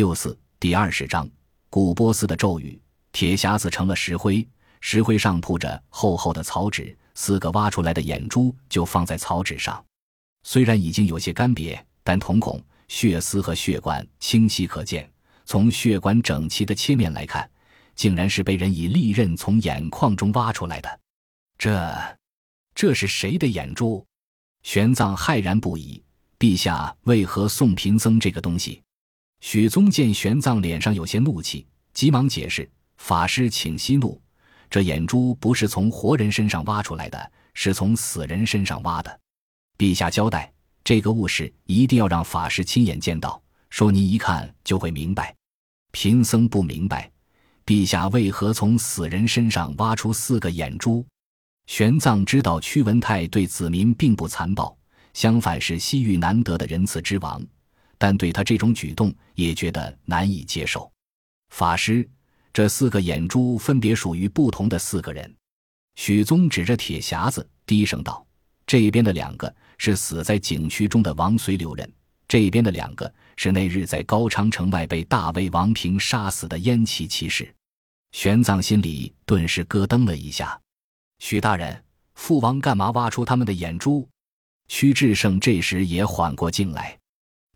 六四第二十章，古波斯的咒语。铁匣子成了石灰，石灰上铺着厚厚的草纸，四个挖出来的眼珠就放在草纸上。虽然已经有些干瘪，但瞳孔、血丝和血管清晰可见。从血管整齐的切面来看，竟然是被人以利刃从眼眶中挖出来的。这，这是谁的眼珠？玄奘骇然不已。陛下为何送贫僧这个东西？许宗见玄奘脸上有些怒气，急忙解释：“法师，请息怒。这眼珠不是从活人身上挖出来的，是从死人身上挖的。陛下交代，这个物事一定要让法师亲眼见到，说您一看就会明白。贫僧不明白，陛下为何从死人身上挖出四个眼珠？”玄奘知道屈文泰对子民并不残暴。相反是西域难得的仁慈之王，但对他这种举动也觉得难以接受。法师，这四个眼珠分别属于不同的四个人。许宗指着铁匣子，低声道：“这边的两个是死在景区中的王随留人，这边的两个是那日在高昌城外被大魏王平杀死的燕齐骑士。”玄奘心里顿时咯噔了一下。许大人，父王干嘛挖出他们的眼珠？屈志胜这时也缓过劲来，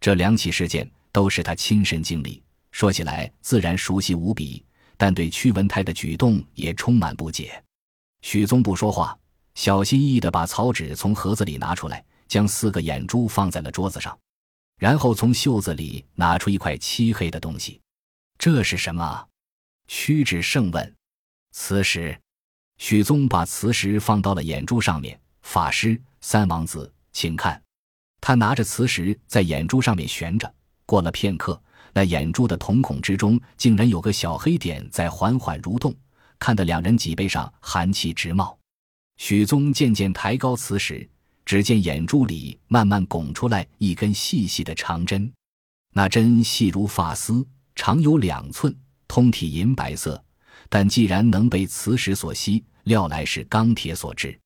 这两起事件都是他亲身经历，说起来自然熟悉无比，但对屈文泰的举动也充满不解。许宗不说话，小心翼翼地把草纸从盒子里拿出来，将四个眼珠放在了桌子上，然后从袖子里拿出一块漆黑的东西。这是什么？屈指胜问。磁石。许宗把磁石放到了眼珠上面。法师，三王子。请看，他拿着磁石在眼珠上面悬着。过了片刻，那眼珠的瞳孔之中竟然有个小黑点在缓缓蠕动，看得两人脊背上寒气直冒。许宗渐渐抬高磁石，只见眼珠里慢慢拱出来一根细细的长针，那针细如发丝，长有两寸，通体银白色，但既然能被磁石所吸，料来是钢铁所制。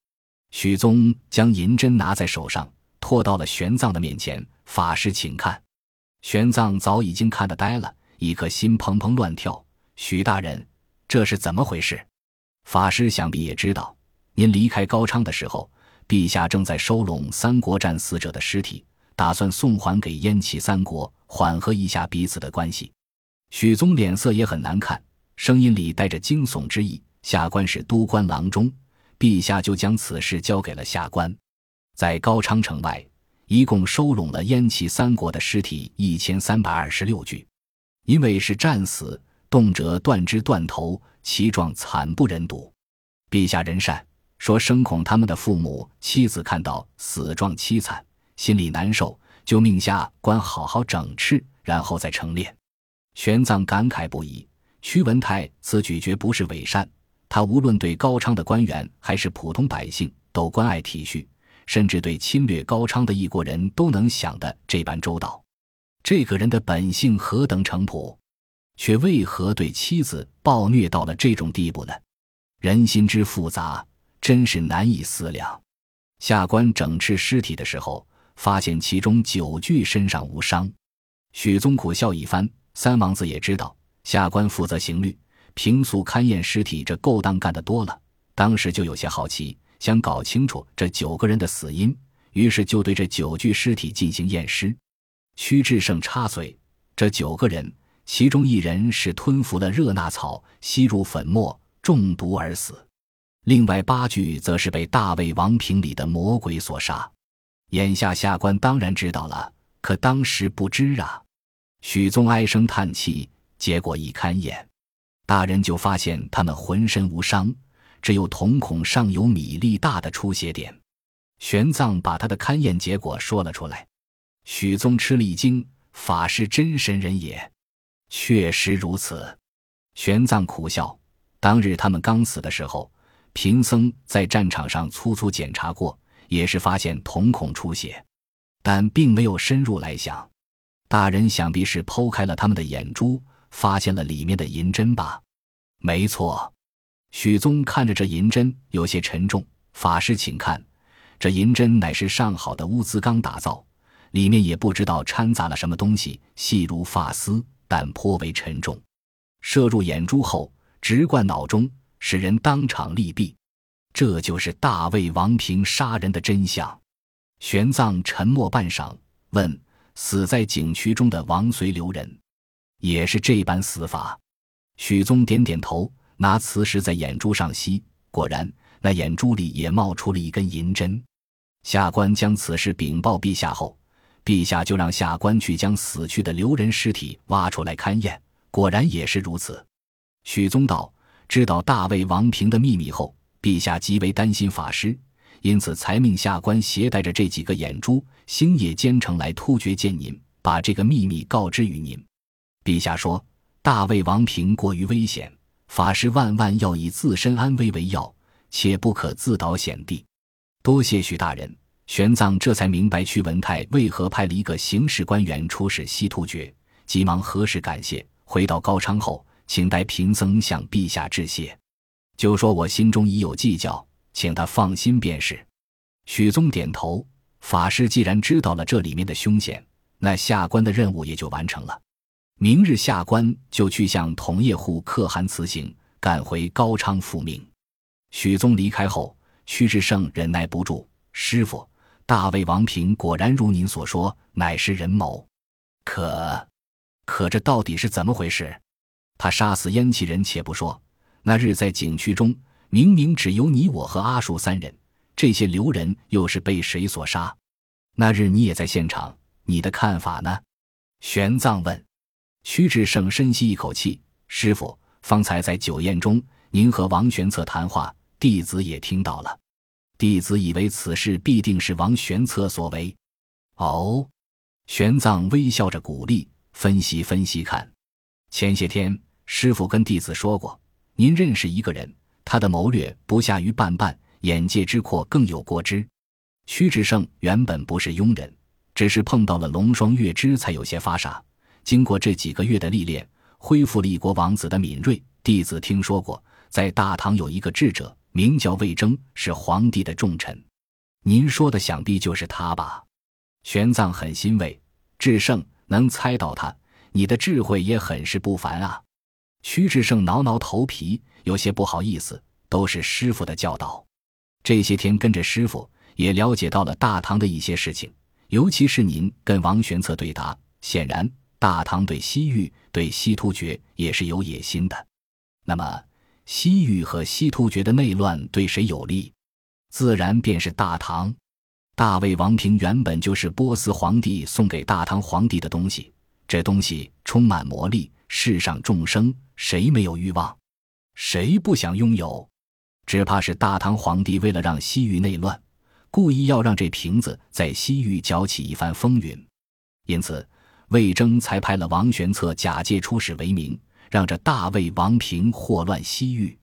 许宗将银针拿在手上，拖到了玄奘的面前。法师，请看。玄奘早已经看得呆了，一颗心砰砰乱跳。许大人，这是怎么回事？法师想必也知道，您离开高昌的时候，陛下正在收拢三国战死者的尸体，打算送还给燕齐三国，缓和一下彼此的关系。许宗脸色也很难看，声音里带着惊悚之意。下官是都官郎中。陛下就将此事交给了下官，在高昌城外，一共收拢了燕齐三国的尸体一千三百二十六具，因为是战死，动辄断肢断头，其状惨不忍睹。陛下仁善，说生恐他们的父母妻子看到死状凄惨，心里难受，就命下官好好整治，然后再成殓。玄奘感慨不已，屈文泰此举绝不是伪善。他无论对高昌的官员还是普通百姓都关爱体恤，甚至对侵略高昌的一国人都能想得这般周到。这个人的本性何等诚朴，却为何对妻子暴虐到了这种地步呢？人心之复杂，真是难以思量。下官整治尸体的时候，发现其中九具身上无伤。许宗苦笑一番，三王子也知道，下官负责刑律。平素勘验尸体这勾当干得多了，当时就有些好奇，想搞清楚这九个人的死因，于是就对这九具尸体进行验尸。屈志胜插嘴：“这九个人，其中一人是吞服了热纳草，吸入粉末，中毒而死；另外八具则是被大魏王平里的魔鬼所杀。眼下下官当然知道了，可当时不知啊。”许宗唉声叹气，结果一勘验。大人就发现他们浑身无伤，只有瞳孔上有米粒大的出血点。玄奘把他的勘验结果说了出来，许宗吃了一惊：“法师真神人也，确实如此。”玄奘苦笑：“当日他们刚死的时候，贫僧在战场上粗粗检查过，也是发现瞳孔出血，但并没有深入来想。大人想必是剖开了他们的眼珠。”发现了里面的银针吧？没错。许宗看着这银针，有些沉重。法师，请看，这银针乃是上好的乌兹钢打造，里面也不知道掺杂了什么东西，细如发丝，但颇为沉重。射入眼珠后，直贯脑中，使人当场立毙。这就是大魏王平杀人的真相。玄奘沉默半晌，问：“死在景区中的王随留人，也是这般死法？”许宗点点头，拿磁石在眼珠上吸，果然，那眼珠里也冒出了一根银针。下官将此事禀报陛下后，陛下就让下官去将死去的留人尸体挖出来勘验。果然也是如此。许宗道：“知道大魏王平的秘密后，陛下极为担心法师，因此才命下官携带着这几个眼珠，星夜兼程来突厥见您，把这个秘密告知于您。”陛下说：“大魏王平过于危险，法师万万要以自身安危为要，且不可自导险地。”多谢许大人。玄奘这才明白屈文泰为何派了一个刑事官员出使西突厥，急忙核实感谢。回到高昌后，请代贫僧向陛下致谢。就说我心中已有计较，请他放心便是。许宗点头。法师既然知道了这里面的凶险，那下官的任务也就完成了。明日下官就去向同业户可汗辞行，赶回高昌复命。许宗离开后，屈志胜忍耐不住：“师傅，大魏王平果然如您所说，乃是人谋。可……”可这到底是怎么回事？他杀死燕齐人且不说，那日在景区中，明明只有你我和阿术三人，这些留人又是被谁所杀？那日你也在现场，你的看法呢？玄奘问。屈志胜深吸一口气：“师傅，方才在酒宴中，您和王玄策谈话，弟子也听到了。弟子以为此事必定是王玄策所为。”哦，玄奘微笑着鼓励。分析分析看，前些天师傅跟弟子说过，您认识一个人，他的谋略不下于半半，眼界之阔更有过之。屈志胜原本不是庸人，只是碰到了龙双月之才有些发傻。经过这几个月的历练，恢复了一国王子的敏锐。弟子听说过，在大唐有一个智者，名叫魏征，是皇帝的重臣。您说的想必就是他吧？玄奘很欣慰，智胜。能猜到他，你的智慧也很是不凡啊！屈志胜挠挠头皮，有些不好意思。都是师傅的教导，这些天跟着师傅，也了解到了大唐的一些事情，尤其是您跟王玄策对答。显然，大唐对西域、对西突厥也是有野心的。那么，西域和西突厥的内乱对谁有利？自然便是大唐。大魏王平原本就是波斯皇帝送给大唐皇帝的东西，这东西充满魔力，世上众生谁没有欲望，谁不想拥有？只怕是大唐皇帝为了让西域内乱，故意要让这瓶子在西域搅起一番风云，因此魏征才派了王玄策假借出使为名，让这大魏王平祸乱西域。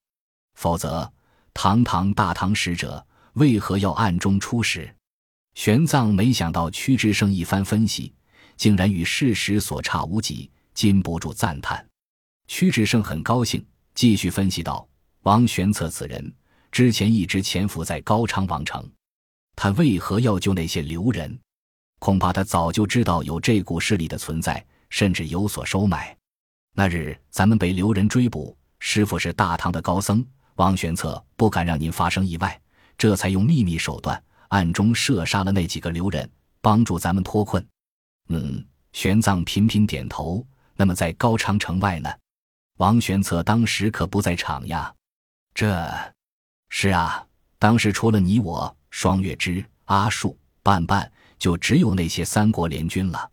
否则，堂堂大唐使者为何要暗中出使？玄奘没想到屈志胜一番分析，竟然与事实所差无几，禁不住赞叹。屈志胜很高兴，继续分析道：“王玄策此人之前一直潜伏在高昌王城，他为何要救那些流人？恐怕他早就知道有这股势力的存在，甚至有所收买。那日咱们被留人追捕，师傅是大唐的高僧，王玄策不敢让您发生意外，这才用秘密手段。”暗中射杀了那几个留人，帮助咱们脱困。嗯，玄奘频频点头。那么在高昌城外呢？王玄策当时可不在场呀。这，是啊，当时除了你我、双月之、阿树、半半，就只有那些三国联军了。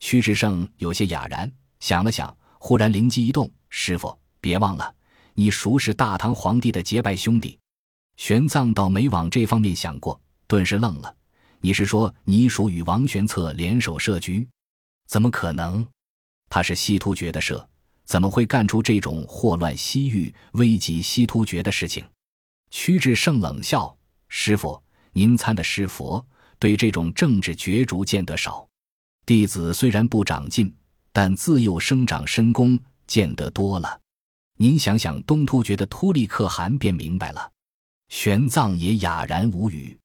屈志胜有些哑然，想了想，忽然灵机一动：“师傅，别忘了，你熟是大唐皇帝的结拜兄弟。”玄奘倒没往这方面想过。顿时愣了，你是说你属与王玄策联手设局？怎么可能？他是西突厥的社，怎么会干出这种祸乱西域、危及西突厥的事情？屈志胜冷笑：“师傅，您参的是佛，对这种政治角逐见得少。弟子虽然不长进，但自幼生长深宫，见得多了。您想想东突厥的突利可汗，便明白了。”玄奘也哑然无语。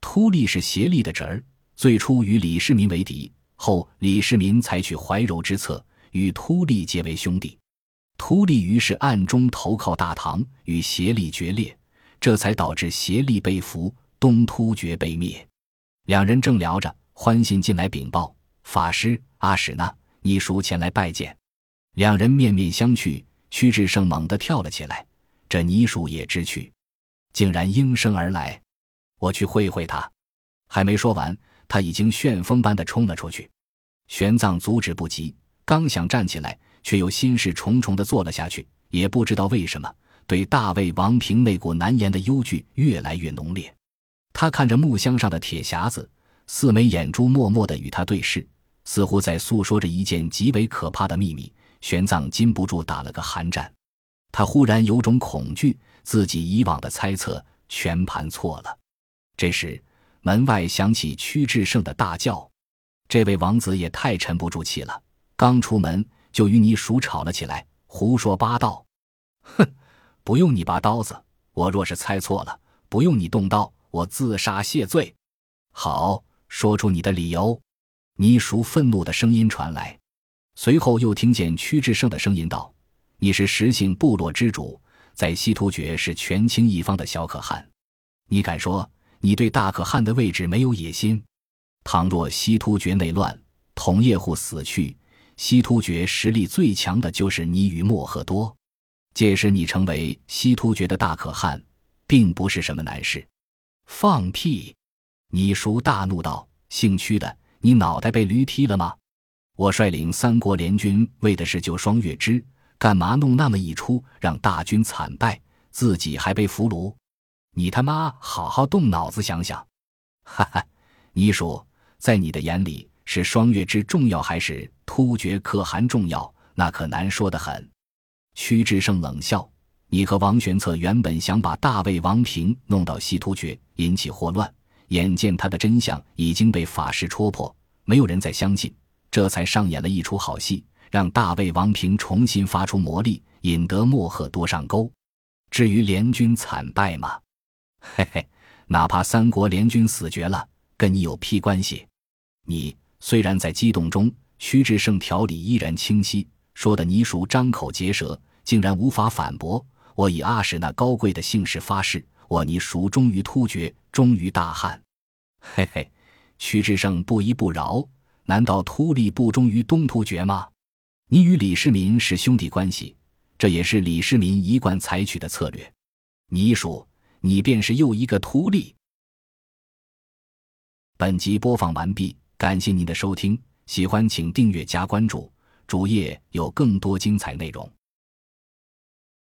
突利是协力的侄儿，最初与李世民为敌，后李世民采取怀柔之策，与突利结为兄弟。突利于是暗中投靠大唐，与协力决裂，这才导致协力被俘，东突厥被灭。两人正聊着，欢信进来禀报：“法师阿史那，尼叔前来拜见。”两人面面相觑，屈志胜猛地跳了起来：“这尼叔也知趣，竟然应声而来！我去会会他。”还没说完，他已经旋风般的冲了出去。玄奘阻止不及，刚想站起来。却又心事重重的坐了下去，也不知道为什么，对大魏王平那股难言的忧惧越来越浓烈。他看着木箱上的铁匣子，四枚眼珠默默的与他对视，似乎在诉说着一件极为可怕的秘密。玄奘禁不住打了个寒战，他忽然有种恐惧，自己以往的猜测全盘错了。这时，门外响起屈志胜的大叫，这位王子也太沉不住气了，刚出门。就与你鼠吵了起来，胡说八道！哼，不用你拔刀子，我若是猜错了，不用你动刀，我自杀谢罪。好，说出你的理由。倪叔愤怒的声音传来，随后又听见屈志胜的声音道：“你是石姓部落之主，在西突厥是权倾一方的小可汗，你敢说你对大可汗的位置没有野心？倘若西突厥内乱，同叶护死去。”西突厥实力最强的就是你与莫赫多，届时你成为西突厥的大可汗，并不是什么难事。放屁！你叔大怒道：“姓屈的，你脑袋被驴踢了吗？我率领三国联军为的是救双月之，干嘛弄那么一出，让大军惨败，自己还被俘虏？你他妈好好动脑子想想！哈哈，你叔，在你的眼里是双月之重要还是？”突厥可汗重要，那可难说的很。屈志胜冷笑：“你和王玄策原本想把大魏王平弄到西突厥，引起祸乱。眼见他的真相已经被法师戳破，没有人再相信，这才上演了一出好戏，让大魏王平重新发出魔力，引得莫赫多上钩。至于联军惨败嘛，嘿嘿，哪怕三国联军死绝了，跟你有屁关系？你虽然在激动中。”屈志胜条理依然清晰，说的倪叔张口结舌，竟然无法反驳。我以阿史那高贵的姓氏发誓，我倪叔忠于突厥，忠于大汉。嘿嘿，屈志胜不依不饶，难道突利不忠于东突厥吗？你与李世民是兄弟关系，这也是李世民一贯采取的策略。倪叔，你便是又一个突利。本集播放完毕，感谢您的收听。喜欢请订阅加关注，主页有更多精彩内容。